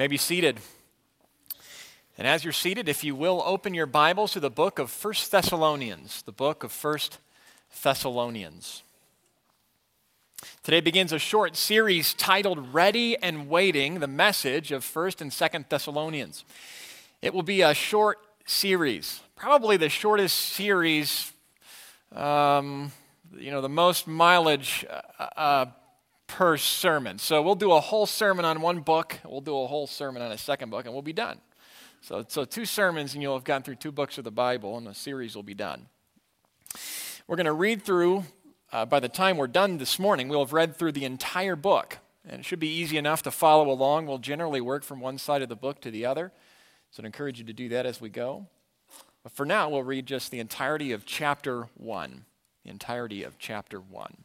may be seated. And as you're seated, if you will open your Bibles to the book of First Thessalonians, the book of First Thessalonians. Today begins a short series titled Ready and Waiting, the message of 1st and 2nd Thessalonians. It will be a short series, probably the shortest series, um, you know, the most mileage uh, uh, per sermon. So we'll do a whole sermon on one book, we'll do a whole sermon on a second book, and we'll be done. So, so two sermons, and you'll have gone through two books of the Bible, and the series will be done. We're going to read through, uh, by the time we're done this morning, we'll have read through the entire book. And it should be easy enough to follow along. We'll generally work from one side of the book to the other. So I'd encourage you to do that as we go. But for now, we'll read just the entirety of chapter 1. The entirety of chapter 1.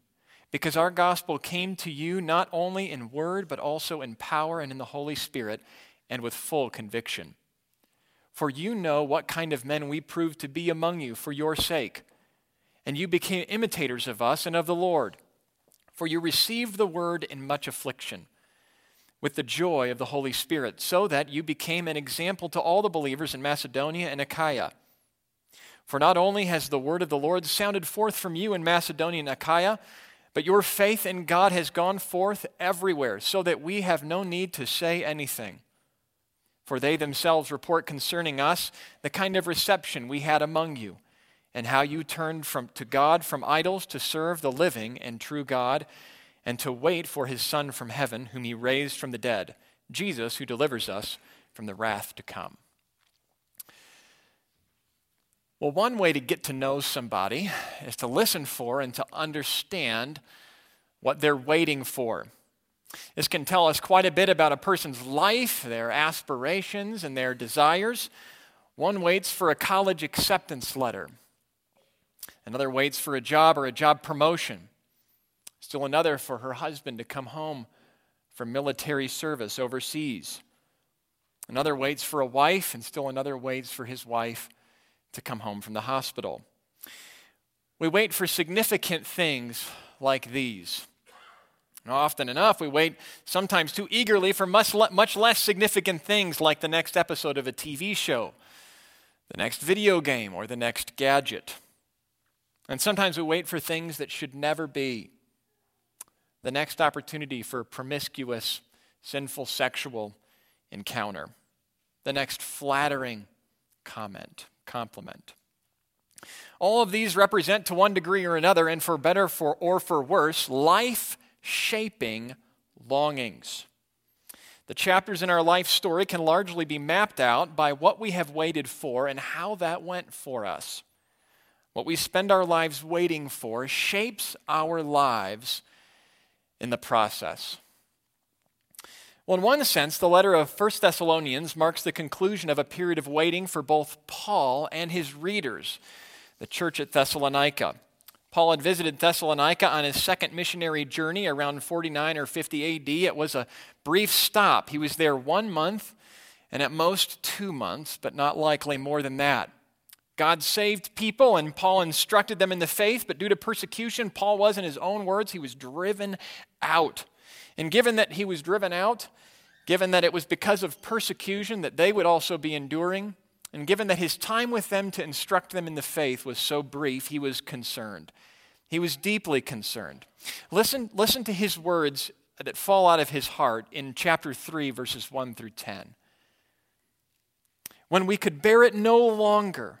because our gospel came to you not only in word, but also in power and in the Holy Spirit, and with full conviction. For you know what kind of men we proved to be among you for your sake, and you became imitators of us and of the Lord. For you received the word in much affliction, with the joy of the Holy Spirit, so that you became an example to all the believers in Macedonia and Achaia. For not only has the word of the Lord sounded forth from you in Macedonia and Achaia, but your faith in God has gone forth everywhere, so that we have no need to say anything. For they themselves report concerning us the kind of reception we had among you, and how you turned from, to God from idols to serve the living and true God, and to wait for his Son from heaven, whom he raised from the dead, Jesus, who delivers us from the wrath to come. Well, one way to get to know somebody is to listen for and to understand what they're waiting for. This can tell us quite a bit about a person's life, their aspirations, and their desires. One waits for a college acceptance letter, another waits for a job or a job promotion, still another for her husband to come home from military service overseas. Another waits for a wife, and still another waits for his wife to come home from the hospital. We wait for significant things like these. often enough, we wait sometimes too eagerly for much, le- much less significant things like the next episode of a TV show, the next video game, or the next gadget. And sometimes we wait for things that should never be. The next opportunity for promiscuous, sinful sexual encounter, the next flattering comment compliment. All of these represent, to one degree or another, and for better for, or for worse, life shaping longings. The chapters in our life story can largely be mapped out by what we have waited for and how that went for us. What we spend our lives waiting for shapes our lives in the process. Well, in one sense, the letter of 1 Thessalonians marks the conclusion of a period of waiting for both Paul and his readers, the church at Thessalonica. Paul had visited Thessalonica on his second missionary journey around 49 or 50 AD. It was a brief stop. He was there one month and at most two months, but not likely more than that. God saved people and Paul instructed them in the faith, but due to persecution, Paul was, in his own words, he was driven out. And given that he was driven out, given that it was because of persecution that they would also be enduring, and given that his time with them to instruct them in the faith was so brief, he was concerned. He was deeply concerned. Listen, listen to his words that fall out of his heart in chapter 3, verses 1 through 10. When we could bear it no longer,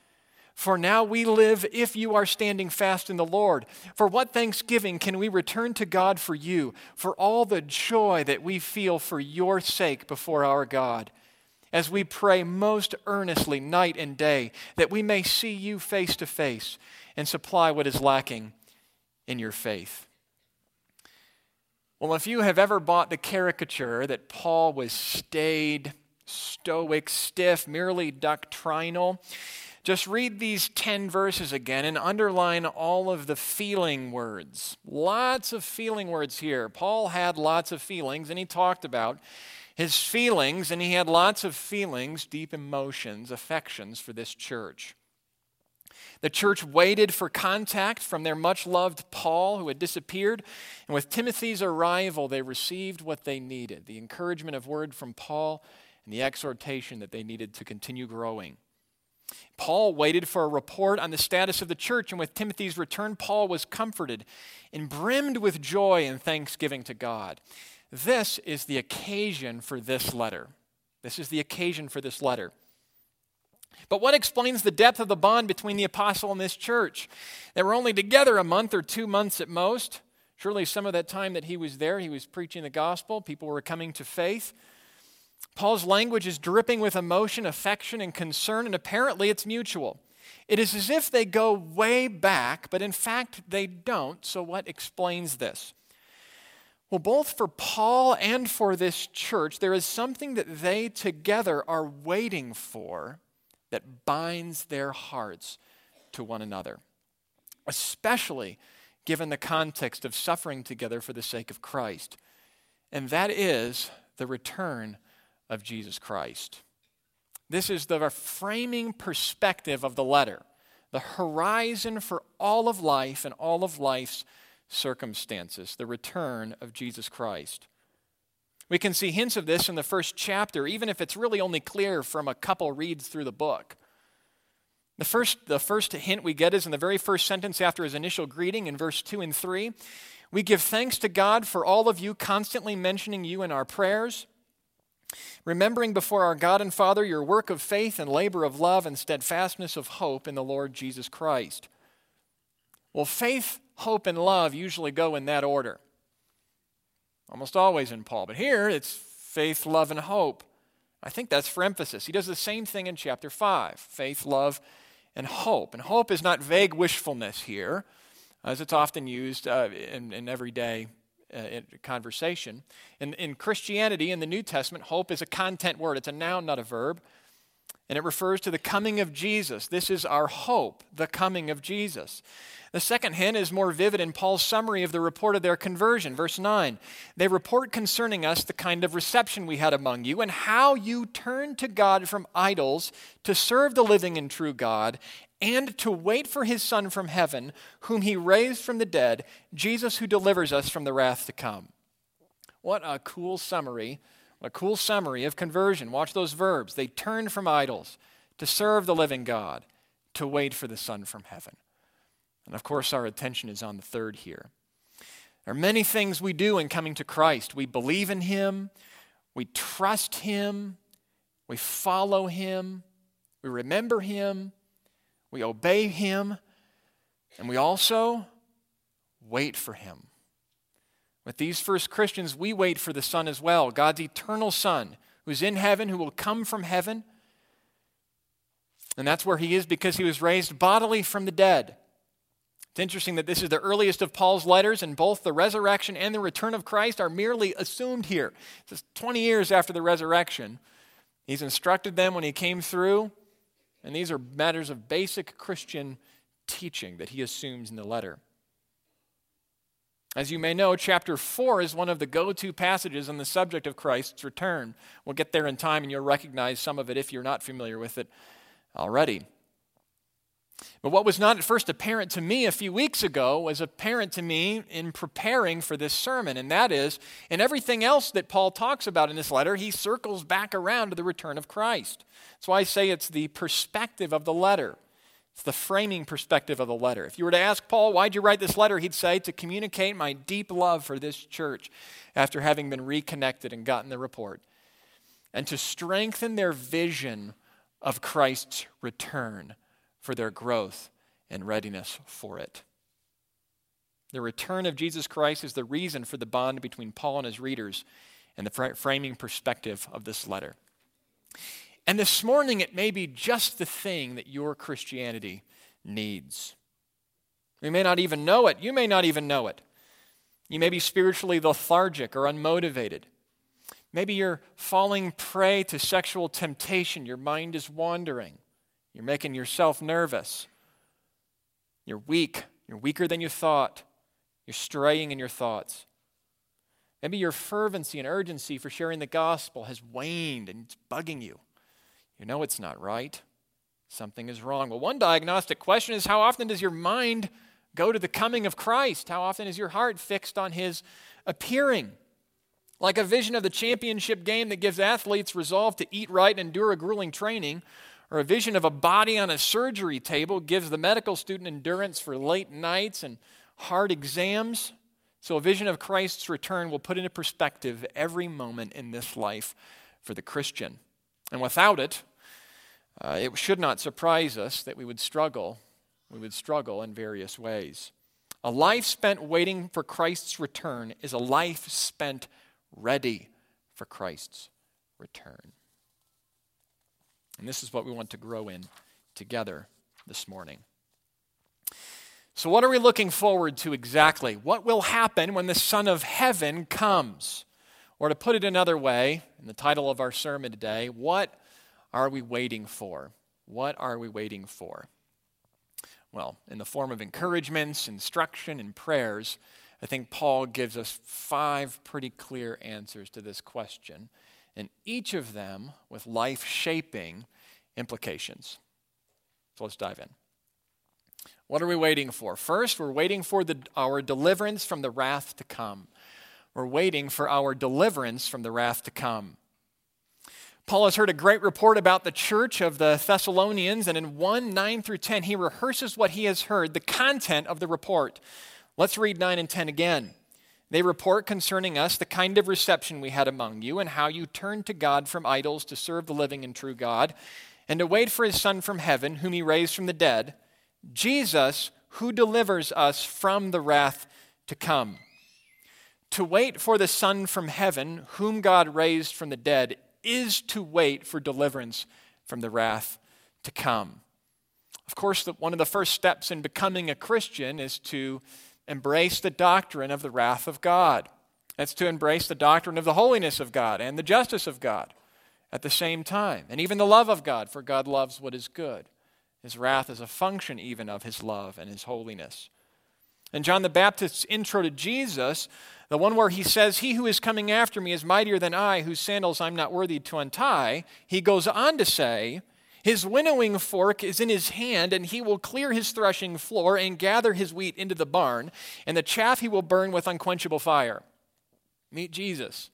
For now we live if you are standing fast in the Lord. For what thanksgiving can we return to God for you, for all the joy that we feel for your sake before our God, as we pray most earnestly night and day, that we may see you face to face and supply what is lacking in your faith? Well, if you have ever bought the caricature that Paul was staid, stoic, stiff, merely doctrinal, just read these 10 verses again and underline all of the feeling words. Lots of feeling words here. Paul had lots of feelings, and he talked about his feelings, and he had lots of feelings, deep emotions, affections for this church. The church waited for contact from their much loved Paul, who had disappeared. And with Timothy's arrival, they received what they needed the encouragement of word from Paul and the exhortation that they needed to continue growing. Paul waited for a report on the status of the church, and with Timothy's return, Paul was comforted and brimmed with joy and thanksgiving to God. This is the occasion for this letter. This is the occasion for this letter. But what explains the depth of the bond between the apostle and this church? They were only together a month or two months at most. Surely, some of that time that he was there, he was preaching the gospel, people were coming to faith. Paul's language is dripping with emotion, affection, and concern, and apparently it's mutual. It is as if they go way back, but in fact they don't. So, what explains this? Well, both for Paul and for this church, there is something that they together are waiting for that binds their hearts to one another, especially given the context of suffering together for the sake of Christ. And that is the return of Jesus Christ. This is the framing perspective of the letter, the horizon for all of life and all of life's circumstances, the return of Jesus Christ. We can see hints of this in the first chapter, even if it's really only clear from a couple reads through the book. The first, the first hint we get is in the very first sentence after his initial greeting in verse 2 and 3. We give thanks to God for all of you, constantly mentioning you in our prayers remembering before our God and Father your work of faith and labor of love and steadfastness of hope in the Lord Jesus Christ. Well, faith, hope, and love usually go in that order. Almost always in Paul. But here it's faith, love, and hope. I think that's for emphasis. He does the same thing in chapter 5 faith, love, and hope. And hope is not vague wishfulness here, as it's often used uh, in, in everyday uh, conversation. In, in Christianity, in the New Testament, hope is a content word, it's a noun, not a verb. And it refers to the coming of Jesus. This is our hope, the coming of Jesus. The second hint is more vivid in Paul's summary of the report of their conversion. Verse 9 They report concerning us the kind of reception we had among you and how you turned to God from idols to serve the living and true God and to wait for his Son from heaven, whom he raised from the dead, Jesus who delivers us from the wrath to come. What a cool summary, a cool summary of conversion. Watch those verbs. They turned from idols to serve the living God, to wait for the Son from heaven. And of course, our attention is on the third here. There are many things we do in coming to Christ. We believe in Him, we trust Him, we follow Him, we remember Him, we obey Him, and we also wait for Him. With these first Christians, we wait for the Son as well, God's eternal Son, who's in heaven, who will come from heaven. And that's where He is because He was raised bodily from the dead. It's interesting that this is the earliest of Paul's letters, and both the resurrection and the return of Christ are merely assumed here. It's 20 years after the resurrection. He's instructed them when he came through, and these are matters of basic Christian teaching that he assumes in the letter. As you may know, chapter 4 is one of the go to passages on the subject of Christ's return. We'll get there in time and you'll recognize some of it if you're not familiar with it already. But what was not at first apparent to me a few weeks ago was apparent to me in preparing for this sermon, and that is, in everything else that Paul talks about in this letter, he circles back around to the return of Christ. That's why I say it's the perspective of the letter. It's the framing perspective of the letter. If you were to ask Paul, why'd you write this letter? He'd say, to communicate my deep love for this church after having been reconnected and gotten the report, and to strengthen their vision of Christ's return for their growth and readiness for it. The return of Jesus Christ is the reason for the bond between Paul and his readers and the framing perspective of this letter. And this morning, it may be just the thing that your Christianity needs. We may not even know it. You may not even know it. You may be spiritually lethargic or unmotivated. Maybe you're falling prey to sexual temptation. Your mind is wandering. You're making yourself nervous. You're weak. You're weaker than you thought. You're straying in your thoughts. Maybe your fervency and urgency for sharing the gospel has waned and it's bugging you. You know it's not right. Something is wrong. Well, one diagnostic question is how often does your mind go to the coming of Christ? How often is your heart fixed on his appearing? Like a vision of the championship game that gives athletes resolve to eat right and endure a grueling training, or a vision of a body on a surgery table gives the medical student endurance for late nights and hard exams. So, a vision of Christ's return will put into perspective every moment in this life for the Christian. And without it, uh, it should not surprise us that we would struggle. We would struggle in various ways. A life spent waiting for Christ's return is a life spent ready for Christ's return. And this is what we want to grow in together this morning. So, what are we looking forward to exactly? What will happen when the Son of Heaven comes? Or to put it another way, in the title of our sermon today, what are we waiting for? What are we waiting for? Well, in the form of encouragements, instruction, and prayers, I think Paul gives us five pretty clear answers to this question, and each of them with life shaping implications. So let's dive in. What are we waiting for? First, we're waiting for the, our deliverance from the wrath to come. We're waiting for our deliverance from the wrath to come. Paul has heard a great report about the church of the Thessalonians, and in 1 9 through 10, he rehearses what he has heard, the content of the report. Let's read 9 and 10 again. They report concerning us the kind of reception we had among you, and how you turned to God from idols to serve the living and true God, and to wait for his Son from heaven, whom he raised from the dead, Jesus, who delivers us from the wrath to come. To wait for the Son from heaven, whom God raised from the dead, is to wait for deliverance from the wrath to come. Of course, one of the first steps in becoming a Christian is to embrace the doctrine of the wrath of God. That's to embrace the doctrine of the holiness of God and the justice of God at the same time, and even the love of God, for God loves what is good. His wrath is a function even of his love and his holiness. And John the Baptist's intro to Jesus, the one where he says, He who is coming after me is mightier than I, whose sandals I'm not worthy to untie, he goes on to say, His winnowing fork is in his hand, and he will clear his threshing floor and gather his wheat into the barn, and the chaff he will burn with unquenchable fire. Meet Jesus.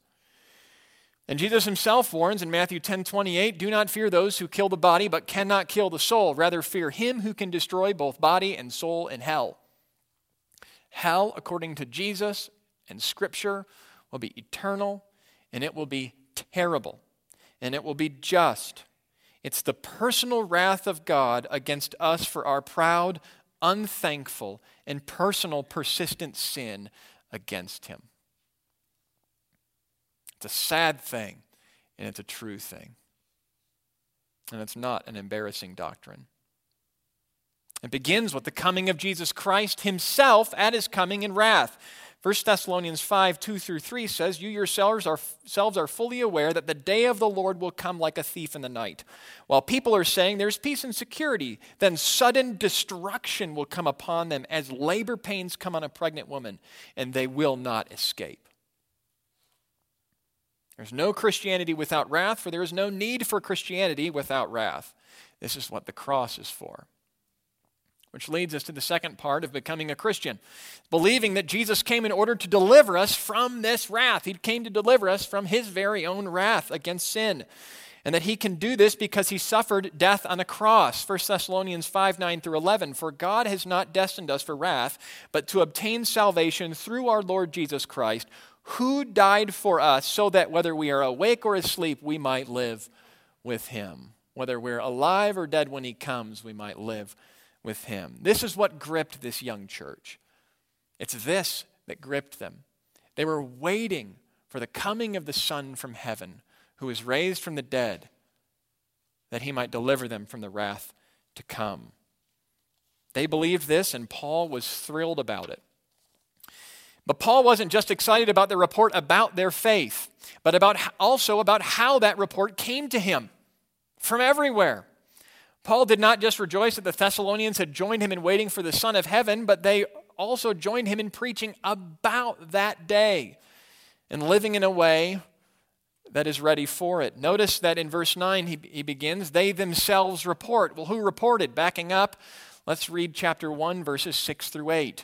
And Jesus himself warns in Matthew 10 28, Do not fear those who kill the body but cannot kill the soul. Rather, fear him who can destroy both body and soul in hell. Hell, according to Jesus, and Scripture will be eternal and it will be terrible and it will be just. It's the personal wrath of God against us for our proud, unthankful, and personal persistent sin against Him. It's a sad thing and it's a true thing. And it's not an embarrassing doctrine. It begins with the coming of Jesus Christ Himself at His coming in wrath. 1 Thessalonians 5 2 through 3 says, You yourselves are, selves are fully aware that the day of the Lord will come like a thief in the night. While people are saying there's peace and security, then sudden destruction will come upon them as labor pains come on a pregnant woman, and they will not escape. There's no Christianity without wrath, for there is no need for Christianity without wrath. This is what the cross is for. Which leads us to the second part of becoming a Christian believing that Jesus came in order to deliver us from this wrath. He came to deliver us from his very own wrath against sin. And that he can do this because he suffered death on a cross. 1 Thessalonians 5 9 through 11. For God has not destined us for wrath, but to obtain salvation through our Lord Jesus Christ, who died for us, so that whether we are awake or asleep, we might live with him. Whether we're alive or dead when he comes, we might live with him. This is what gripped this young church. It's this that gripped them. They were waiting for the coming of the Son from heaven, who was raised from the dead, that he might deliver them from the wrath to come. They believed this, and Paul was thrilled about it. But Paul wasn't just excited about the report about their faith, but about also about how that report came to him from everywhere. Paul did not just rejoice that the Thessalonians had joined him in waiting for the Son of Heaven, but they also joined him in preaching about that day and living in a way that is ready for it. Notice that in verse 9 he, he begins, they themselves report. Well, who reported? Backing up, let's read chapter 1, verses 6 through 8.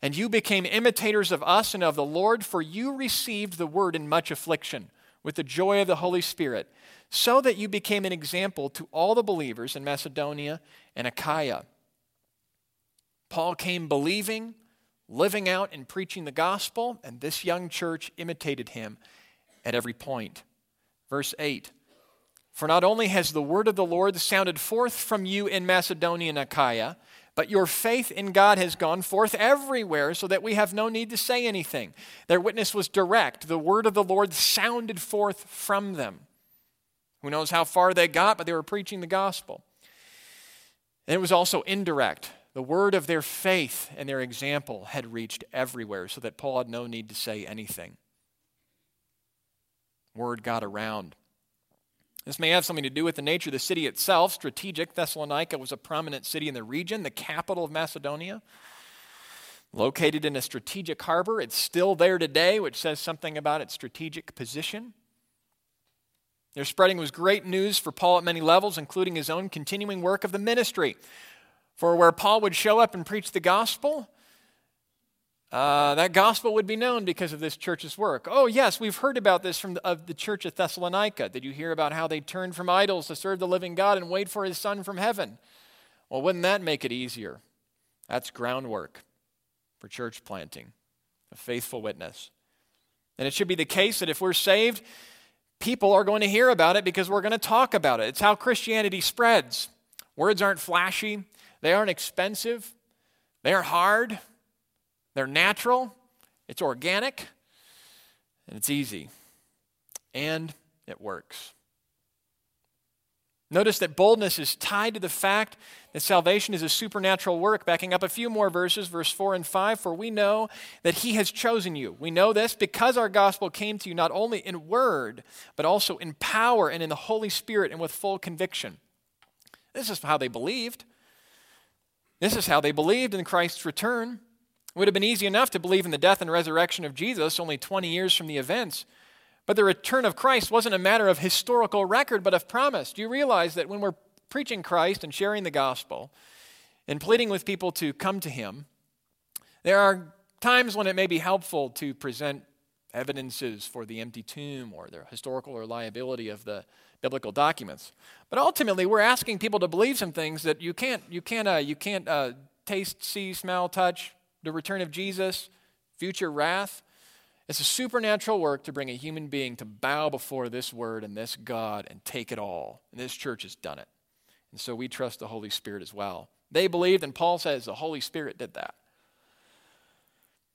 And you became imitators of us and of the Lord, for you received the word in much affliction with the joy of the Holy Spirit so that you became an example to all the believers in Macedonia and Achaia. Paul came believing, living out, and preaching the gospel, and this young church imitated him at every point. Verse 8 For not only has the word of the Lord sounded forth from you in Macedonia and Achaia, but your faith in God has gone forth everywhere so that we have no need to say anything. Their witness was direct. The word of the Lord sounded forth from them. Who knows how far they got, but they were preaching the gospel. And it was also indirect. The word of their faith and their example had reached everywhere so that Paul had no need to say anything. Word got around. This may have something to do with the nature of the city itself. Strategic, Thessalonica was a prominent city in the region, the capital of Macedonia. Located in a strategic harbor, it's still there today, which says something about its strategic position. Their spreading was great news for Paul at many levels, including his own continuing work of the ministry. For where Paul would show up and preach the gospel, uh, that gospel would be known because of this church's work. Oh, yes, we've heard about this from the, of the church at Thessalonica. Did you hear about how they turned from idols to serve the living God and wait for his son from heaven? Well, wouldn't that make it easier? That's groundwork for church planting, a faithful witness. And it should be the case that if we're saved, people are going to hear about it because we're going to talk about it. It's how Christianity spreads. Words aren't flashy, they aren't expensive, they are hard, they're natural, it's organic, and it's easy. And it works. Notice that boldness is tied to the fact that salvation is a supernatural work. Backing up a few more verses, verse 4 and 5 For we know that He has chosen you. We know this because our gospel came to you not only in word, but also in power and in the Holy Spirit and with full conviction. This is how they believed. This is how they believed in Christ's return. It would have been easy enough to believe in the death and resurrection of Jesus only 20 years from the events. But the return of Christ wasn't a matter of historical record, but of promise. Do you realize that when we're preaching Christ and sharing the gospel and pleading with people to come to Him, there are times when it may be helpful to present evidences for the empty tomb or the historical reliability of the biblical documents. But ultimately, we're asking people to believe some things that you can't, you can't, uh, you can't uh, taste, see, smell, touch the return of Jesus, future wrath. It's a supernatural work to bring a human being to bow before this word and this God and take it all. And this church has done it. And so we trust the Holy Spirit as well. They believed, and Paul says the Holy Spirit did that.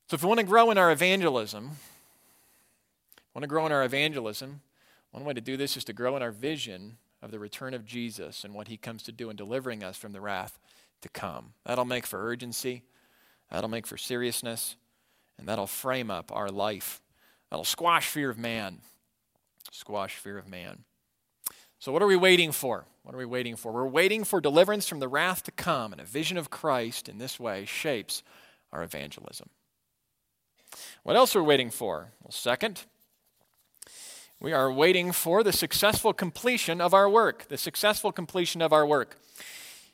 So if we want to grow in our evangelism, want to grow in our evangelism, one way to do this is to grow in our vision of the return of Jesus and what he comes to do in delivering us from the wrath to come. That'll make for urgency, that'll make for seriousness, And that'll frame up our life. That'll squash fear of man. Squash fear of man. So, what are we waiting for? What are we waiting for? We're waiting for deliverance from the wrath to come, and a vision of Christ in this way shapes our evangelism. What else are we waiting for? Well, second, we are waiting for the successful completion of our work. The successful completion of our work.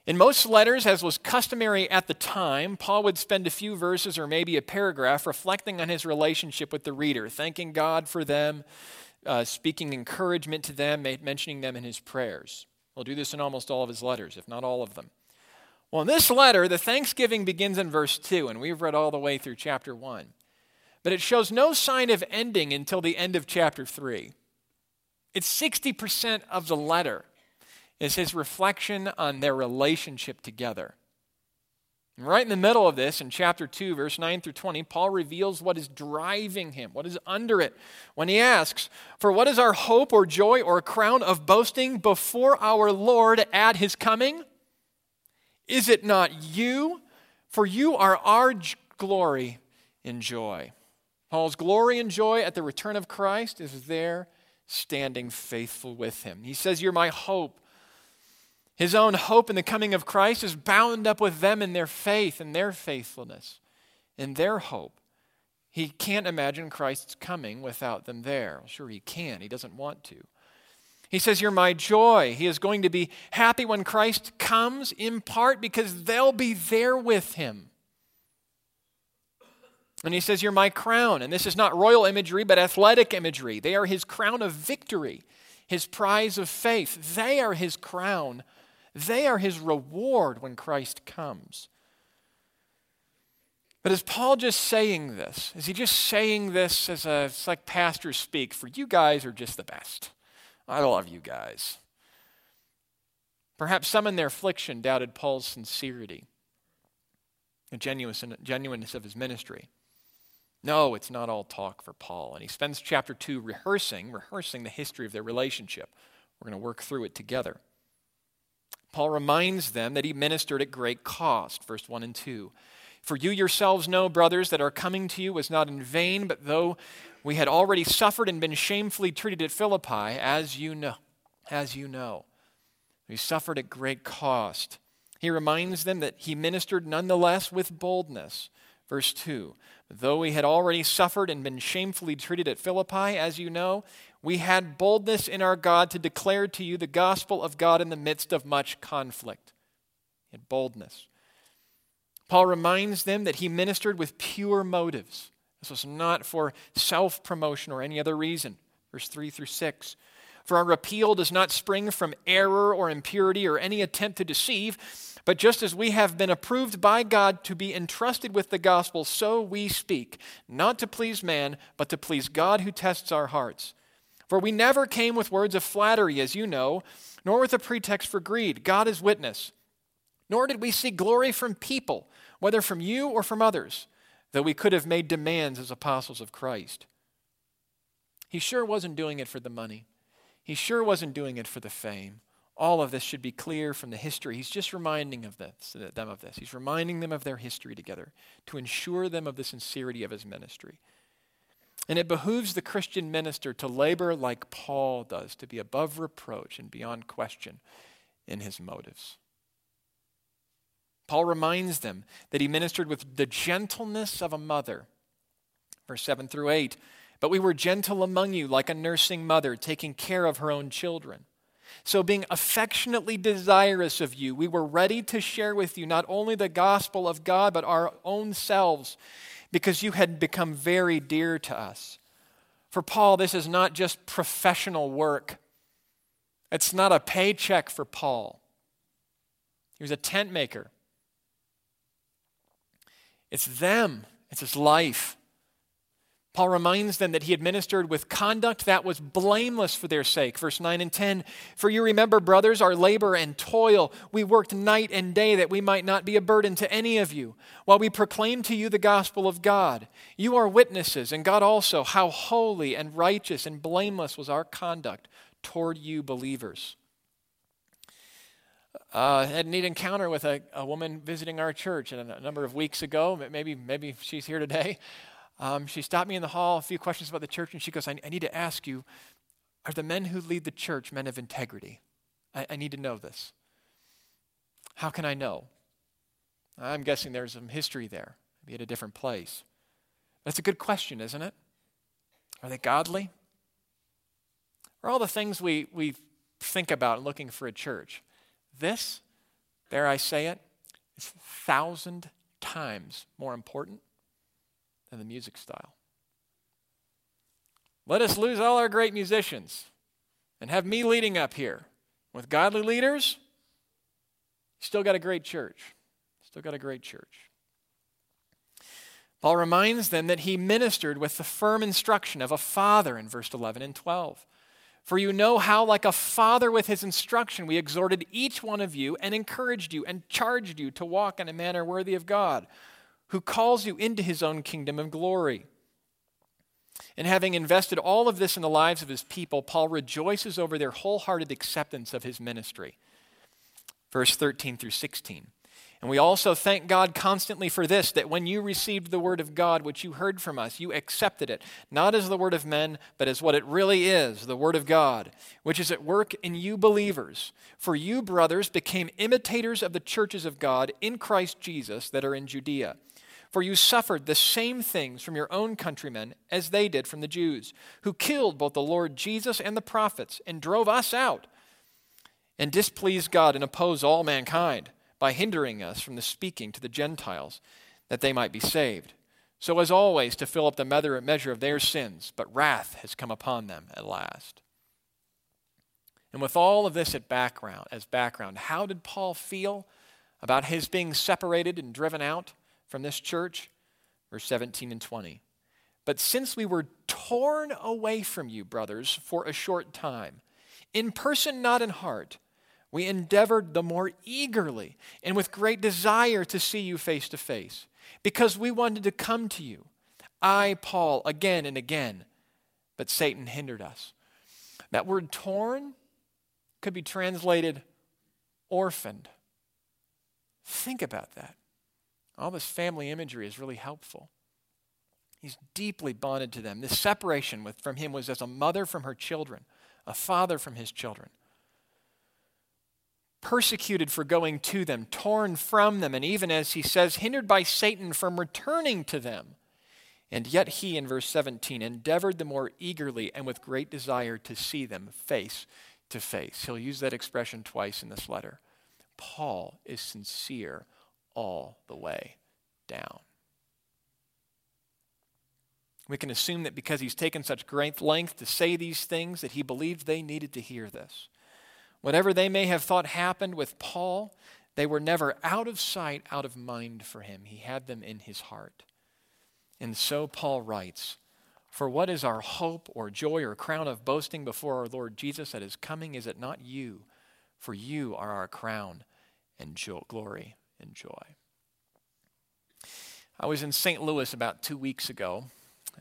In most letters, as was customary at the time, Paul would spend a few verses or maybe a paragraph reflecting on his relationship with the reader, thanking God for them, uh, speaking encouragement to them, mentioning them in his prayers. He'll do this in almost all of his letters, if not all of them. Well, in this letter, the thanksgiving begins in verse 2, and we've read all the way through chapter 1. But it shows no sign of ending until the end of chapter 3. It's 60% of the letter is his reflection on their relationship together. And right in the middle of this, in chapter 2, verse 9 through 20, Paul reveals what is driving him, what is under it, when he asks, For what is our hope or joy or crown of boasting before our Lord at his coming? Is it not you? For you are our glory and joy. Paul's glory and joy at the return of Christ is there standing faithful with him. He says, You're my hope. His own hope in the coming of Christ is bound up with them in their faith and their faithfulness, in their hope. He can't imagine Christ's coming without them there. Sure, he can. He doesn't want to. He says, You're my joy. He is going to be happy when Christ comes, in part because they'll be there with him. And he says, You're my crown. And this is not royal imagery, but athletic imagery. They are his crown of victory, his prize of faith. They are his crown. They are his reward when Christ comes. But is Paul just saying this? Is he just saying this as a, it's like pastors speak, for you guys are just the best? I love you guys. Perhaps some in their affliction doubted Paul's sincerity, the genuineness of his ministry. No, it's not all talk for Paul. And he spends chapter 2 rehearsing, rehearsing the history of their relationship. We're going to work through it together. Paul reminds them that he ministered at great cost, verse 1 and 2. For you yourselves know, brothers, that our coming to you was not in vain, but though we had already suffered and been shamefully treated at Philippi, as you know, as you know, we suffered at great cost. He reminds them that he ministered nonetheless with boldness. Verse 2 Though we had already suffered and been shamefully treated at Philippi, as you know, we had boldness in our God to declare to you the gospel of God in the midst of much conflict. Had boldness. Paul reminds them that he ministered with pure motives. This was not for self promotion or any other reason. Verse 3 through 6. For our appeal does not spring from error or impurity or any attempt to deceive but just as we have been approved by God to be entrusted with the gospel, so we speak, not to please man, but to please God who tests our hearts. For we never came with words of flattery, as you know, nor with a pretext for greed. God is witness. Nor did we seek glory from people, whether from you or from others, though we could have made demands as apostles of Christ. He sure wasn't doing it for the money. He sure wasn't doing it for the fame all of this should be clear from the history. He's just reminding of this, them of this. He's reminding them of their history together to ensure them of the sincerity of his ministry. And it behooves the Christian minister to labor like Paul does, to be above reproach and beyond question in his motives. Paul reminds them that he ministered with the gentleness of a mother. Verse 7 through 8. But we were gentle among you, like a nursing mother, taking care of her own children. So, being affectionately desirous of you, we were ready to share with you not only the gospel of God, but our own selves, because you had become very dear to us. For Paul, this is not just professional work, it's not a paycheck for Paul. He was a tent maker. It's them, it's his life. Paul reminds them that he administered with conduct that was blameless for their sake. Verse 9 and 10 For you remember, brothers, our labor and toil. We worked night and day that we might not be a burden to any of you, while we proclaim to you the gospel of God. You are witnesses, and God also, how holy and righteous and blameless was our conduct toward you believers. Uh, I had a neat encounter with a, a woman visiting our church a, a number of weeks ago. Maybe, maybe she's here today. Um, she stopped me in the hall, a few questions about the church, and she goes, I, I need to ask you are the men who lead the church men of integrity? I, I need to know this. How can I know? I'm guessing there's some history there, maybe at a different place. That's a good question, isn't it? Are they godly? Are all the things we, we think about looking for a church? This, dare I say it, is a thousand times more important than the music style. Let us lose all our great musicians and have me leading up here. With godly leaders, still got a great church. Still got a great church. Paul reminds them that he ministered with the firm instruction of a father in verse 11 and 12. For you know how, like a father with his instruction, we exhorted each one of you and encouraged you and charged you to walk in a manner worthy of God, who calls you into his own kingdom of glory. And having invested all of this in the lives of his people, Paul rejoices over their wholehearted acceptance of his ministry. Verse 13 through 16. And we also thank God constantly for this that when you received the word of God, which you heard from us, you accepted it, not as the word of men, but as what it really is, the word of God, which is at work in you believers. For you, brothers, became imitators of the churches of God in Christ Jesus that are in Judea. For you suffered the same things from your own countrymen as they did from the Jews, who killed both the Lord Jesus and the prophets, and drove us out, and displeased God and opposed all mankind by hindering us from the speaking to the Gentiles, that they might be saved. So, as always, to fill up the measure of their sins, but wrath has come upon them at last. And with all of this at background, as background, how did Paul feel about his being separated and driven out? From this church? Verse 17 and 20. But since we were torn away from you, brothers, for a short time, in person, not in heart, we endeavored the more eagerly and with great desire to see you face to face, because we wanted to come to you. I, Paul, again and again, but Satan hindered us. That word torn could be translated orphaned. Think about that. All this family imagery is really helpful. He's deeply bonded to them. This separation with, from him was as a mother from her children, a father from his children. Persecuted for going to them, torn from them, and even as he says, hindered by Satan from returning to them. And yet he, in verse 17, endeavored the more eagerly and with great desire to see them face to face. He'll use that expression twice in this letter. Paul is sincere all the way down. We can assume that because he's taken such great length to say these things, that he believed they needed to hear this. Whatever they may have thought happened with Paul, they were never out of sight, out of mind for him. He had them in his heart. And so Paul writes For what is our hope or joy or crown of boasting before our Lord Jesus at his coming? Is it not you? For you are our crown and glory and joy. I was in St. Louis about two weeks ago,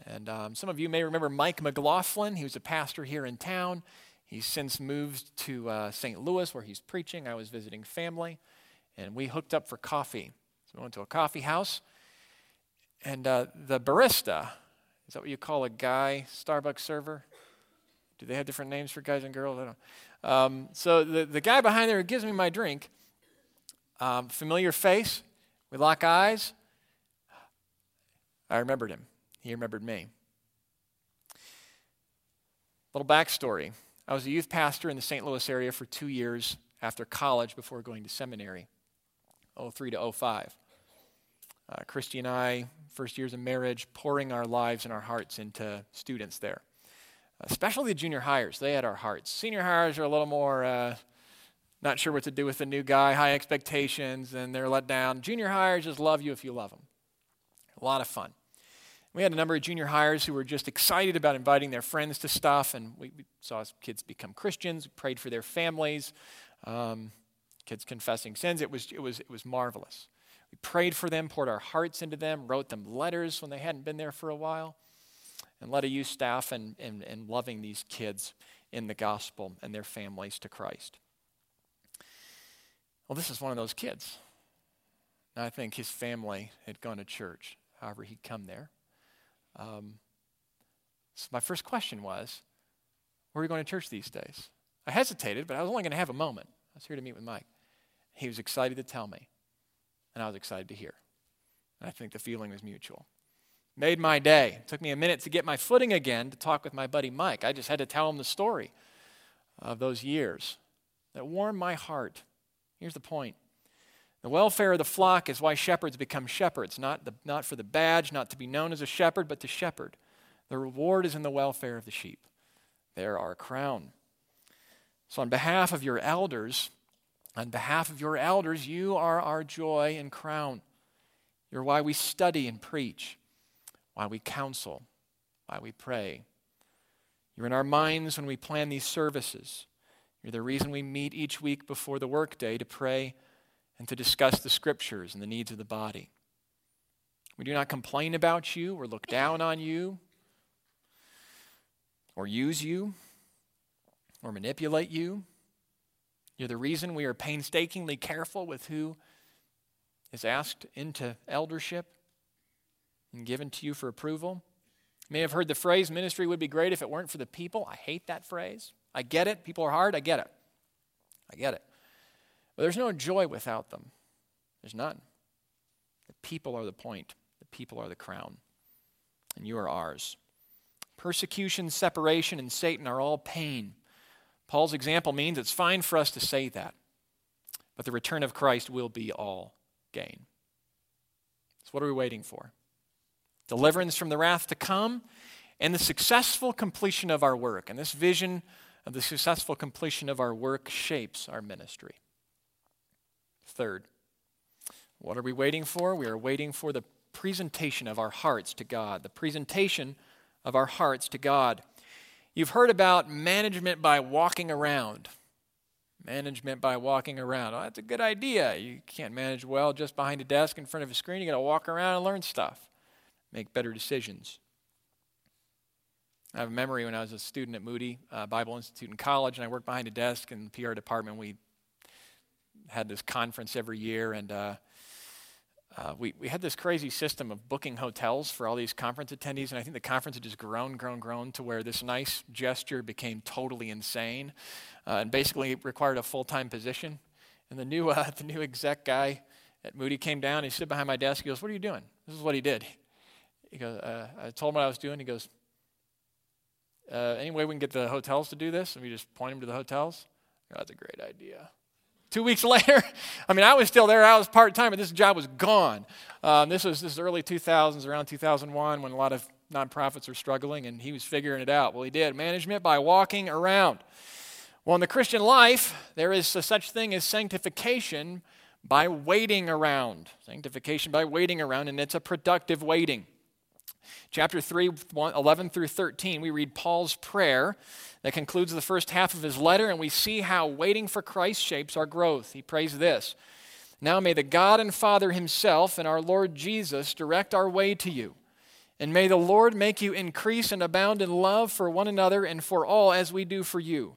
and um, some of you may remember Mike McLaughlin. He was a pastor here in town. He's since moved to uh, St. Louis where he's preaching. I was visiting family, and we hooked up for coffee. So we went to a coffee house, and uh, the barista is that what you call a guy Starbucks server? Do they have different names for guys and girls? I don't know. Um, so the, the guy behind there gives me my drink, um, familiar face. We lock eyes. I remembered him. He remembered me. Little backstory I was a youth pastor in the St. Louis area for two years after college before going to seminary, 03 to 05. Uh, Christy and I, first years of marriage, pouring our lives and our hearts into students there, especially the junior hires. They had our hearts. Senior hires are a little more. Uh, not sure what to do with the new guy, high expectations, and they're let down. Junior hires just love you if you love them. A lot of fun. We had a number of junior hires who were just excited about inviting their friends to stuff, and we, saw kids become Christians, we prayed for their families, um, kids confessing sins. It was, it, was, it was marvelous. We prayed for them, poured our hearts into them, wrote them letters when they hadn't been there for a while, and led a youth staff in, in, in loving these kids in the gospel and their families to Christ. Well, this is one of those kids. I think his family had gone to church, however, he'd come there. Um, so my first question was, Where are you going to church these days? I hesitated, but I was only going to have a moment. I was here to meet with Mike. He was excited to tell me, and I was excited to hear. And I think the feeling was mutual. Made my day. It took me a minute to get my footing again to talk with my buddy Mike. I just had to tell him the story of those years that warmed my heart. Here's the point the welfare of the flock is why shepherds become shepherds, not, the, not for the badge, not to be known as a shepherd, but to shepherd. The reward is in the welfare of the sheep. They're our crown. So, on behalf of your elders, on behalf of your elders, you are our joy and crown. You're why we study and preach, why we counsel, why we pray. You're in our minds when we plan these services. You're the reason we meet each week before the workday to pray and to discuss the scriptures and the needs of the body. We do not complain about you or look down on you or use you or manipulate you. You're the reason we are painstakingly careful with who is asked into eldership and given to you for approval. You may have heard the phrase, ministry would be great if it weren't for the people. I hate that phrase. I get it. People are hard. I get it. I get it. But there's no joy without them. There's none. The people are the point, the people are the crown, and you are ours. Persecution, separation, and Satan are all pain. Paul's example means it's fine for us to say that, but the return of Christ will be all gain. So, what are we waiting for? Deliverance from the wrath to come and the successful completion of our work. And this vision the successful completion of our work shapes our ministry. Third, what are we waiting for? We are waiting for the presentation of our hearts to God, the presentation of our hearts to God. You've heard about management by walking around. Management by walking around. Oh, that's a good idea. You can't manage well just behind a desk in front of a screen. You got to walk around and learn stuff, make better decisions. I have a memory when I was a student at Moody uh, Bible Institute in college, and I worked behind a desk in the PR department. We had this conference every year, and uh, uh, we, we had this crazy system of booking hotels for all these conference attendees, and I think the conference had just grown, grown, grown to where this nice gesture became totally insane uh, and basically required a full time position. And the new, uh, the new exec guy at Moody came down, he stood behind my desk, he goes, What are you doing? This is what he did. He goes, uh, I told him what I was doing. He goes, uh, Any way we can get the hotels to do this? And we just point them to the hotels. Go, That's a great idea. Two weeks later, I mean, I was still there. I was part time, but this job was gone. Um, this was this was early 2000s, around 2001, when a lot of nonprofits were struggling, and he was figuring it out. Well, he did management by walking around. Well, in the Christian life, there is a such thing as sanctification by waiting around. Sanctification by waiting around, and it's a productive waiting. Chapter 3, 11 through 13, we read Paul's prayer that concludes the first half of his letter, and we see how waiting for Christ shapes our growth. He prays this Now may the God and Father himself and our Lord Jesus direct our way to you. And may the Lord make you increase and abound in love for one another and for all as we do for you,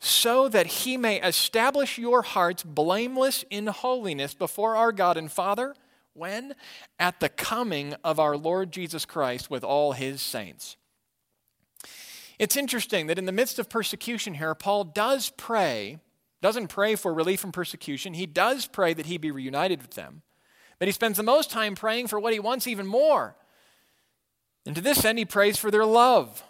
so that he may establish your hearts blameless in holiness before our God and Father when? At the coming of our Lord Jesus Christ with all his saints. It's interesting that in the midst of persecution here, Paul does pray, doesn't pray for relief from persecution. He does pray that he be reunited with them. But he spends the most time praying for what he wants even more. And to this end, he prays for their love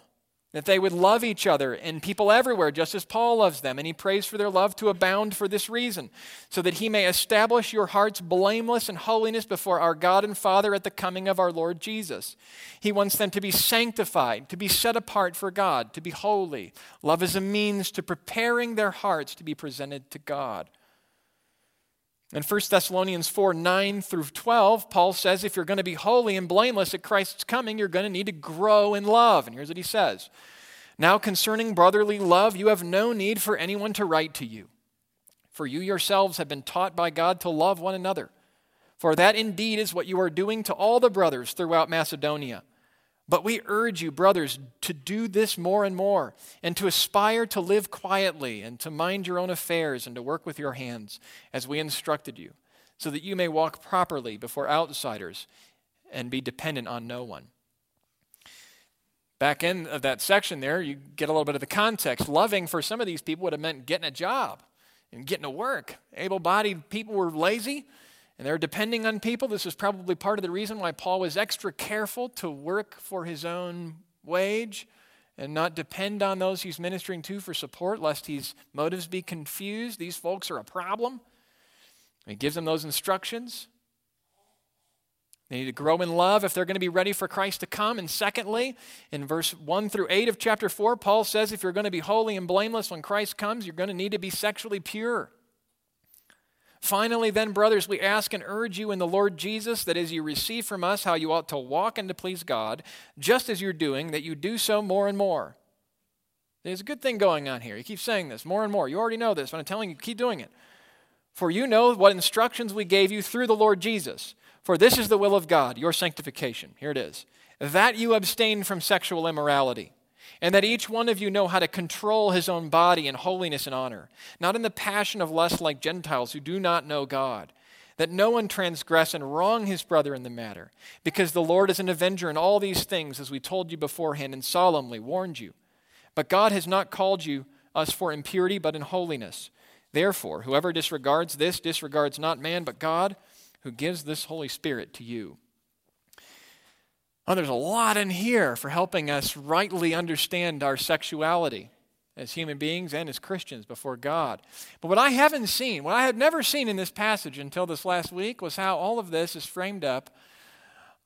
that they would love each other and people everywhere, just as Paul loves them. And he prays for their love to abound for this reason, so that he may establish your hearts blameless in holiness before our God and Father at the coming of our Lord Jesus. He wants them to be sanctified, to be set apart for God, to be holy. Love is a means to preparing their hearts to be presented to God. In 1 Thessalonians 4 9 through 12, Paul says if you're going to be holy and blameless at Christ's coming, you're going to need to grow in love. And here's what he says Now, concerning brotherly love, you have no need for anyone to write to you, for you yourselves have been taught by God to love one another. For that indeed is what you are doing to all the brothers throughout Macedonia. But we urge you, brothers, to do this more and more, and to aspire to live quietly, and to mind your own affairs, and to work with your hands, as we instructed you, so that you may walk properly before outsiders and be dependent on no one. back end of that section there, you get a little bit of the context. Loving for some of these people would have meant getting a job and getting to work. Able bodied people were lazy and they're depending on people. This is probably part of the reason why Paul was extra careful to work for his own wage and not depend on those he's ministering to for support, lest his motives be confused. These folks are a problem. He gives them those instructions. They need to grow in love if they're going to be ready for Christ to come. And secondly, in verse 1 through 8 of chapter 4, Paul says if you're going to be holy and blameless when Christ comes, you're going to need to be sexually pure. Finally, then, brothers, we ask and urge you in the Lord Jesus that as you receive from us how you ought to walk and to please God, just as you're doing, that you do so more and more. There's a good thing going on here. You keep saying this more and more. You already know this, but I'm telling you, keep doing it. For you know what instructions we gave you through the Lord Jesus. For this is the will of God, your sanctification. Here it is that you abstain from sexual immorality, and that each one of you know how to control his own body in holiness and honor, not in the passion of lust like Gentiles who do not know God. That no one transgress and wrong his brother in the matter, because the Lord is an avenger in all these things, as we told you beforehand and solemnly warned you. But God has not called you us for impurity, but in holiness. Therefore, whoever disregards this disregards not man, but God who gives this Holy Spirit to you. Oh, there's a lot in here for helping us rightly understand our sexuality as human beings and as Christians before God. But what I haven't seen, what I had never seen in this passage until this last week, was how all of this is framed up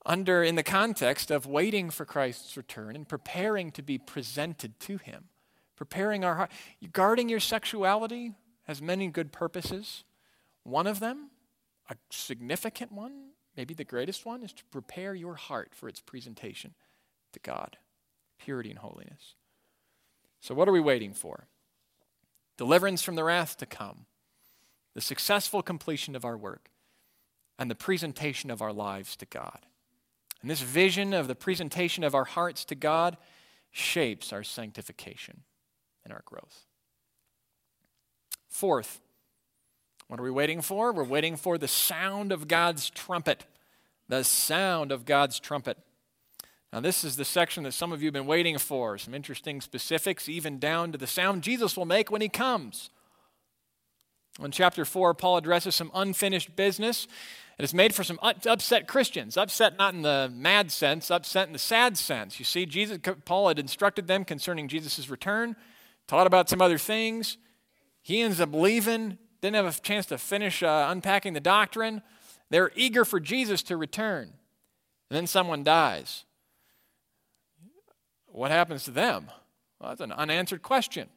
under in the context of waiting for Christ's return and preparing to be presented to him. Preparing our heart. Guarding your sexuality has many good purposes. One of them a significant one, maybe the greatest one, is to prepare your heart for its presentation to God purity and holiness. So, what are we waiting for? Deliverance from the wrath to come, the successful completion of our work, and the presentation of our lives to God. And this vision of the presentation of our hearts to God shapes our sanctification and our growth. Fourth, what are we waiting for? We're waiting for the sound of God's trumpet. The sound of God's trumpet. Now, this is the section that some of you have been waiting for. Some interesting specifics, even down to the sound Jesus will make when he comes. In chapter 4, Paul addresses some unfinished business. It is made for some upset Christians. Upset not in the mad sense, upset in the sad sense. You see, Jesus, Paul had instructed them concerning Jesus' return, taught about some other things. He ends up leaving didn't have a chance to finish uh, unpacking the doctrine. They're eager for Jesus to return. And then someone dies. What happens to them? Well, that's an unanswered question.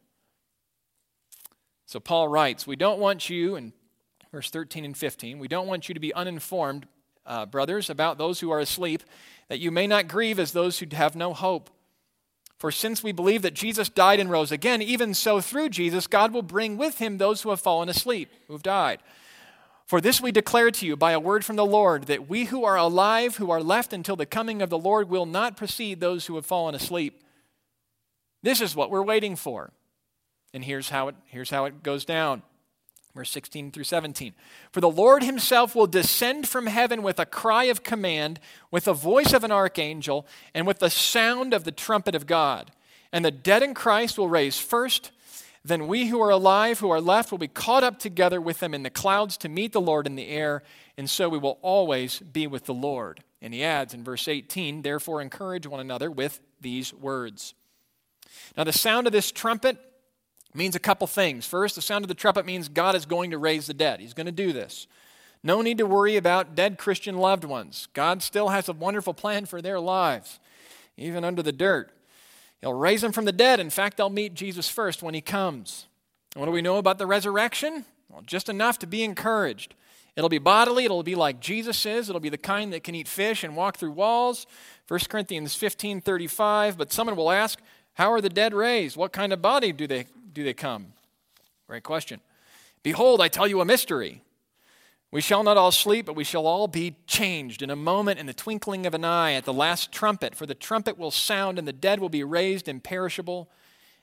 So Paul writes, We don't want you, in verse 13 and 15, we don't want you to be uninformed, uh, brothers, about those who are asleep, that you may not grieve as those who have no hope. For since we believe that Jesus died and rose again, even so through Jesus, God will bring with him those who have fallen asleep, who've died. For this we declare to you by a word from the Lord, that we who are alive, who are left until the coming of the Lord, will not precede those who have fallen asleep. This is what we're waiting for. And here's how it, here's how it goes down. Verse 16 through 17. For the Lord himself will descend from heaven with a cry of command, with the voice of an archangel, and with the sound of the trumpet of God. And the dead in Christ will raise first. Then we who are alive, who are left, will be caught up together with them in the clouds to meet the Lord in the air, and so we will always be with the Lord. And he adds in verse 18, Therefore encourage one another with these words. Now, the sound of this trumpet means a couple things. First, the sound of the trumpet means God is going to raise the dead. He's going to do this. No need to worry about dead Christian loved ones. God still has a wonderful plan for their lives, even under the dirt. He'll raise them from the dead. In fact, they'll meet Jesus first when he comes. And what do we know about the resurrection? Well, just enough to be encouraged. It'll be bodily, it'll be like Jesus is, it'll be the kind that can eat fish and walk through walls. 1 Corinthians 15 35. But someone will ask, How are the dead raised? What kind of body do they do they come? Great question. Behold, I tell you a mystery. We shall not all sleep, but we shall all be changed in a moment, in the twinkling of an eye, at the last trumpet. For the trumpet will sound, and the dead will be raised imperishable,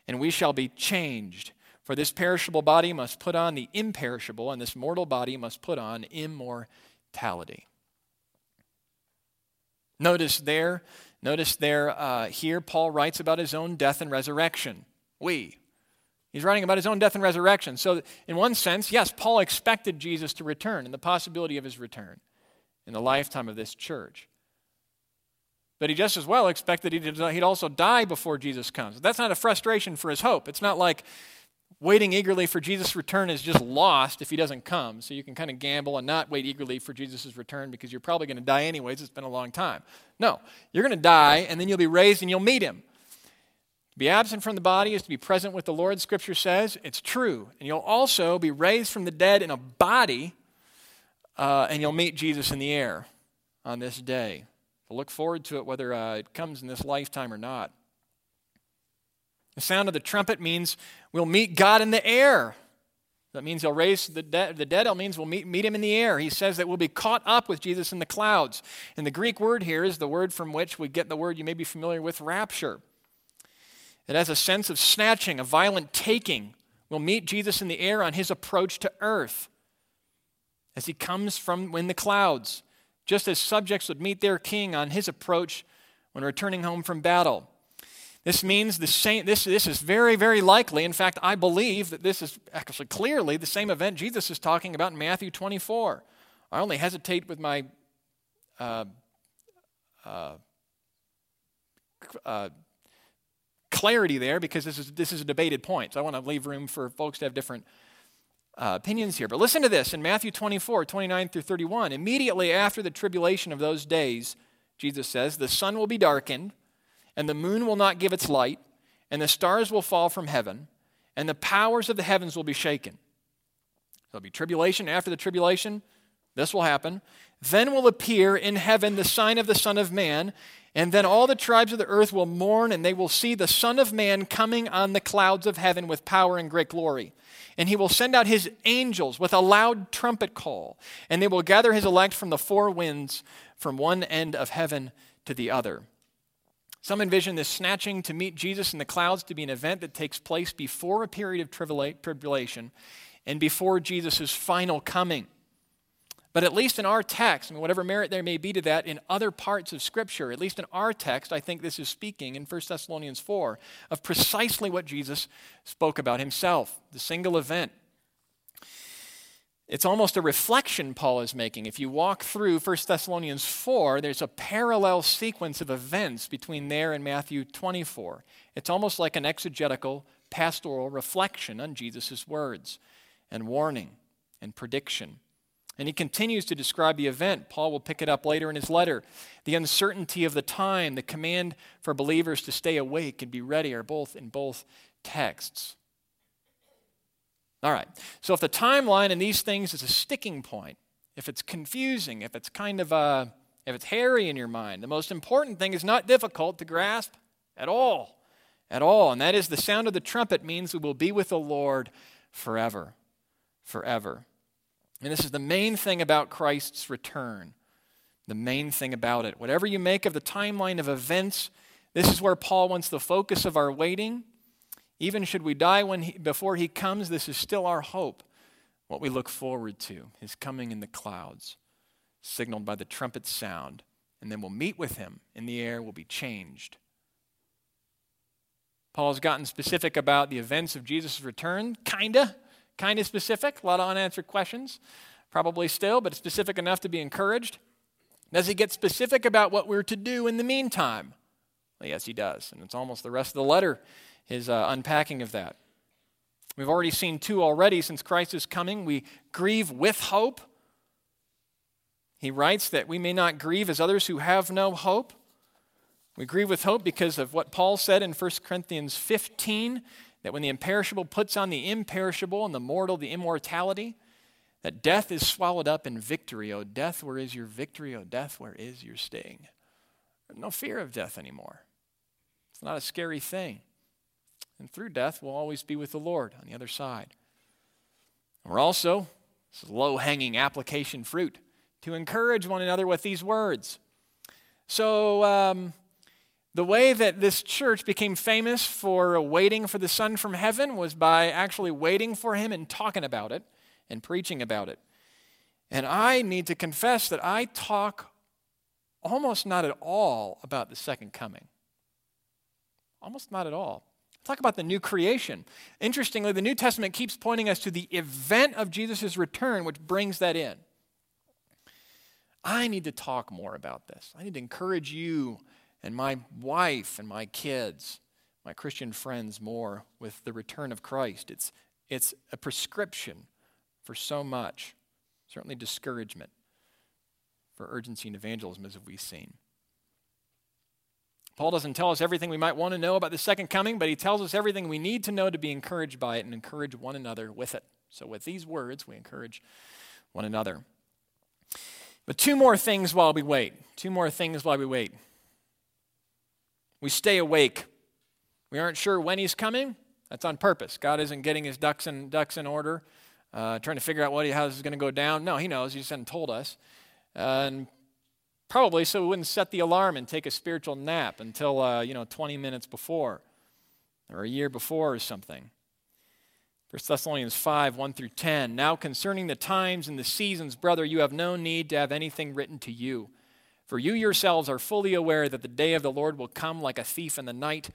and we shall be changed. For this perishable body must put on the imperishable, and this mortal body must put on immortality. Notice there Notice there, uh, here, Paul writes about his own death and resurrection. We. He's writing about his own death and resurrection. So, in one sense, yes, Paul expected Jesus to return and the possibility of his return in the lifetime of this church. But he just as well expected he'd also die before Jesus comes. That's not a frustration for his hope. It's not like waiting eagerly for Jesus' return is just lost if he doesn't come. So you can kind of gamble and not wait eagerly for Jesus' return because you're probably going to die anyways. It's been a long time. No, you're going to die and then you'll be raised and you'll meet him. To be absent from the body is to be present with the Lord, Scripture says. It's true. And you'll also be raised from the dead in a body uh, and you'll meet Jesus in the air on this day. So look forward to it whether uh, it comes in this lifetime or not. The sound of the trumpet means we'll meet God in the air. That means he'll raise the, de- the dead. It means we'll meet, meet him in the air. He says that we'll be caught up with Jesus in the clouds. And the Greek word here is the word from which we get the word you may be familiar with, rapture. It has a sense of snatching, a violent taking. We'll meet Jesus in the air on his approach to earth as he comes from in the clouds, just as subjects would meet their king on his approach when returning home from battle. This means the same, this, this is very, very likely. In fact, I believe that this is actually clearly the same event Jesus is talking about in Matthew 24. I only hesitate with my uh, uh, uh, clarity there because this is, this is a debated point. So I want to leave room for folks to have different uh, opinions here. But listen to this in Matthew 24, 29 through 31. Immediately after the tribulation of those days, Jesus says, the sun will be darkened and the moon will not give its light, and the stars will fall from heaven, and the powers of the heavens will be shaken. There'll be tribulation after the tribulation. This will happen. Then will appear in heaven the sign of the Son of Man, and then all the tribes of the earth will mourn, and they will see the Son of Man coming on the clouds of heaven with power and great glory. And he will send out his angels with a loud trumpet call, and they will gather his elect from the four winds, from one end of heaven to the other. Some envision this snatching to meet Jesus in the clouds to be an event that takes place before a period of tribulation and before Jesus' final coming. But at least in our text, and whatever merit there may be to that in other parts of Scripture, at least in our text, I think this is speaking in 1 Thessalonians 4 of precisely what Jesus spoke about himself the single event it's almost a reflection Paul is making. If you walk through 1 Thessalonians 4, there's a parallel sequence of events between there and Matthew 24. It's almost like an exegetical, pastoral reflection on Jesus' words and warning and prediction. And he continues to describe the event. Paul will pick it up later in his letter. The uncertainty of the time, the command for believers to stay awake and be ready are both in both texts. All right. So if the timeline in these things is a sticking point, if it's confusing, if it's kind of uh, if it's hairy in your mind, the most important thing is not difficult to grasp at all. At all. And that is the sound of the trumpet means we will be with the Lord forever. Forever. And this is the main thing about Christ's return. The main thing about it. Whatever you make of the timeline of events, this is where Paul wants the focus of our waiting even should we die when he, before he comes, this is still our hope, what we look forward to, his coming in the clouds, signaled by the trumpet sound. And then we'll meet with him in the air, will be changed. Paul has gotten specific about the events of Jesus' return, kinda, kinda specific, a lot of unanswered questions, probably still, but specific enough to be encouraged. Does he get specific about what we're to do in the meantime? Well, yes, he does. And it's almost the rest of the letter his uh, unpacking of that. We've already seen two already since Christ is coming. We grieve with hope. He writes that we may not grieve as others who have no hope. We grieve with hope because of what Paul said in 1 Corinthians 15 that when the imperishable puts on the imperishable and the mortal the immortality, that death is swallowed up in victory. O death, where is your victory? O death, where is your sting? No fear of death anymore. It's not a scary thing. And through death, we'll always be with the Lord on the other side. We're also, this is low hanging application fruit, to encourage one another with these words. So, um, the way that this church became famous for waiting for the Son from heaven was by actually waiting for him and talking about it and preaching about it. And I need to confess that I talk almost not at all about the second coming. Almost not at all. Talk about the new creation. Interestingly, the New Testament keeps pointing us to the event of Jesus' return, which brings that in. I need to talk more about this. I need to encourage you and my wife and my kids, my Christian friends, more with the return of Christ. It's, it's a prescription for so much, certainly discouragement for urgency and evangelism, as we've seen. Paul doesn't tell us everything we might want to know about the second coming, but he tells us everything we need to know to be encouraged by it and encourage one another with it. So, with these words, we encourage one another. But two more things while we wait. Two more things while we wait. We stay awake. We aren't sure when he's coming. That's on purpose. God isn't getting his ducks in, ducks in order, uh, trying to figure out what he, how this is going to go down. No, he knows. He just hasn't told us. Uh, and Probably so we wouldn't set the alarm and take a spiritual nap until, uh, you know, 20 minutes before or a year before or something. 1 Thessalonians 5, 1 through 10. Now concerning the times and the seasons, brother, you have no need to have anything written to you. For you yourselves are fully aware that the day of the Lord will come like a thief in the night.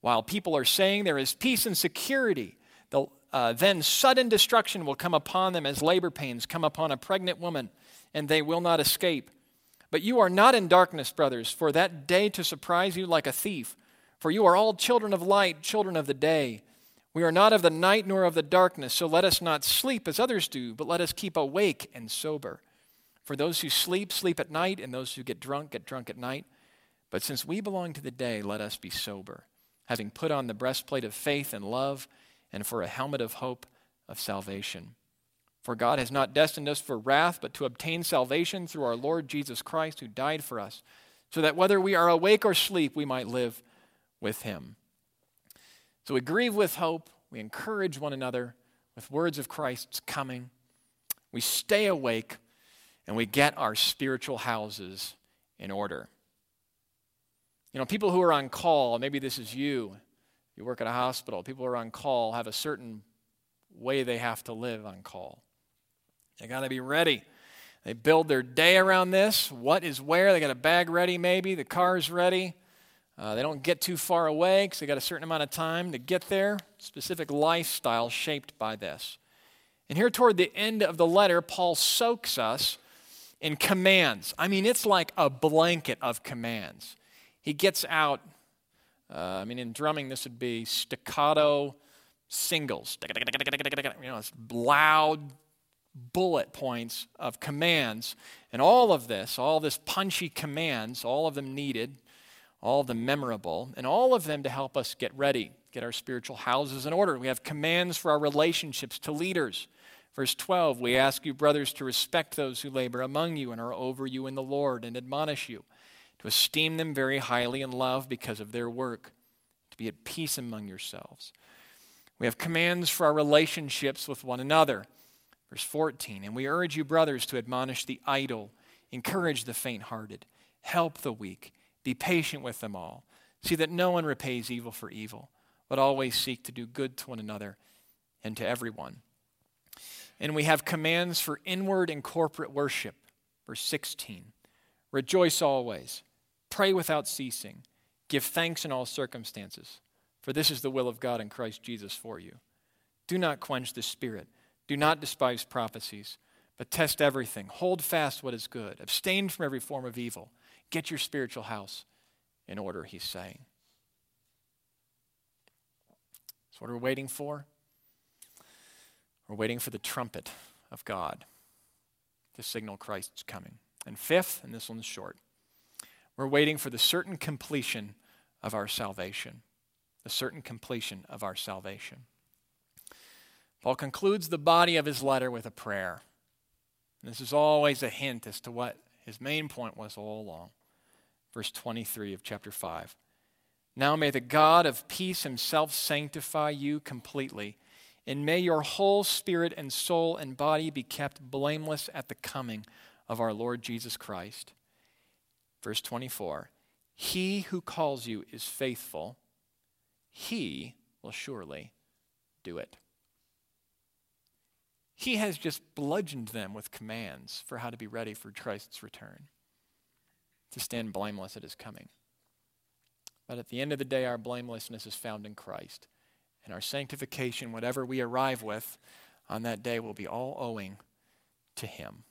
While people are saying there is peace and security, the, uh, then sudden destruction will come upon them as labor pains come upon a pregnant woman, and they will not escape. But you are not in darkness, brothers, for that day to surprise you like a thief. For you are all children of light, children of the day. We are not of the night nor of the darkness, so let us not sleep as others do, but let us keep awake and sober. For those who sleep, sleep at night, and those who get drunk, get drunk at night. But since we belong to the day, let us be sober, having put on the breastplate of faith and love, and for a helmet of hope of salvation. For God has not destined us for wrath, but to obtain salvation through our Lord Jesus Christ, who died for us, so that whether we are awake or sleep, we might live with him. So we grieve with hope, we encourage one another with words of Christ's coming, we stay awake, and we get our spiritual houses in order. You know, people who are on call, maybe this is you, you work at a hospital, people who are on call have a certain way they have to live on call. They got to be ready. They build their day around this. What is where? They got a bag ready, maybe. The car's ready. Uh, they don't get too far away because they got a certain amount of time to get there. Specific lifestyle shaped by this. And here, toward the end of the letter, Paul soaks us in commands. I mean, it's like a blanket of commands. He gets out, uh, I mean, in drumming, this would be staccato singles. You know, it's loud bullet points of commands. And all of this, all this punchy commands, all of them needed, all of them memorable, and all of them to help us get ready, get our spiritual houses in order. We have commands for our relationships to leaders. Verse 12, we ask you, brothers, to respect those who labor among you and are over you in the Lord and admonish you, to esteem them very highly in love because of their work, to be at peace among yourselves. We have commands for our relationships with one another. Verse 14, and we urge you, brothers, to admonish the idle, encourage the faint hearted, help the weak, be patient with them all. See that no one repays evil for evil, but always seek to do good to one another and to everyone. And we have commands for inward and corporate worship. Verse 16, rejoice always, pray without ceasing, give thanks in all circumstances, for this is the will of God in Christ Jesus for you. Do not quench the spirit. Do not despise prophecies, but test everything. Hold fast what is good. Abstain from every form of evil. Get your spiritual house in order, he's saying. So, what are we waiting for? We're waiting for the trumpet of God to signal Christ's coming. And fifth, and this one's short, we're waiting for the certain completion of our salvation. The certain completion of our salvation. Paul concludes the body of his letter with a prayer. This is always a hint as to what his main point was all along. Verse 23 of chapter 5. Now may the God of peace himself sanctify you completely, and may your whole spirit and soul and body be kept blameless at the coming of our Lord Jesus Christ. Verse 24 He who calls you is faithful, he will surely do it. He has just bludgeoned them with commands for how to be ready for Christ's return. to stand blameless at his coming. But at the end of the day, our blamelessness is found in Christ. And our sanctification, whatever we arrive with on that day, will be all owing to him.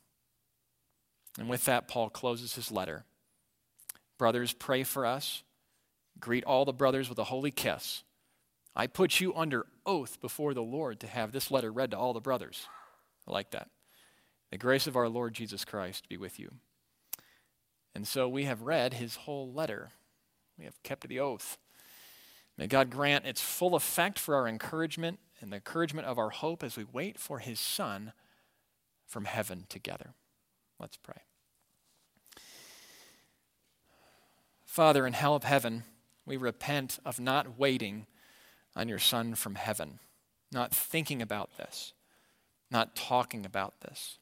And with that, Paul closes his letter. Brothers, pray for us. Greet all the brothers with a holy kiss. I put you under oath before the Lord to have this letter read to all the brothers. I like that. The grace of our Lord Jesus Christ be with you. And so we have read his whole letter. We have kept the oath. May God grant its full effect for our encouragement and the encouragement of our hope as we wait for his Son from heaven together. Let's pray. Father, in hell of heaven, we repent of not waiting on your Son from heaven, not thinking about this, not talking about this.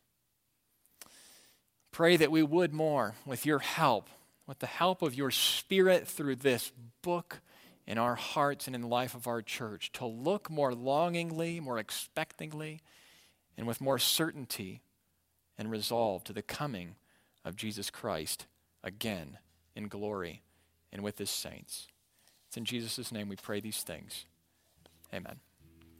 Pray that we would more with your help, with the help of your Spirit through this book in our hearts and in the life of our church, to look more longingly, more expectingly, and with more certainty and resolve to the coming of Jesus Christ again in glory and with his saints. It's in Jesus' name we pray these things. Amen.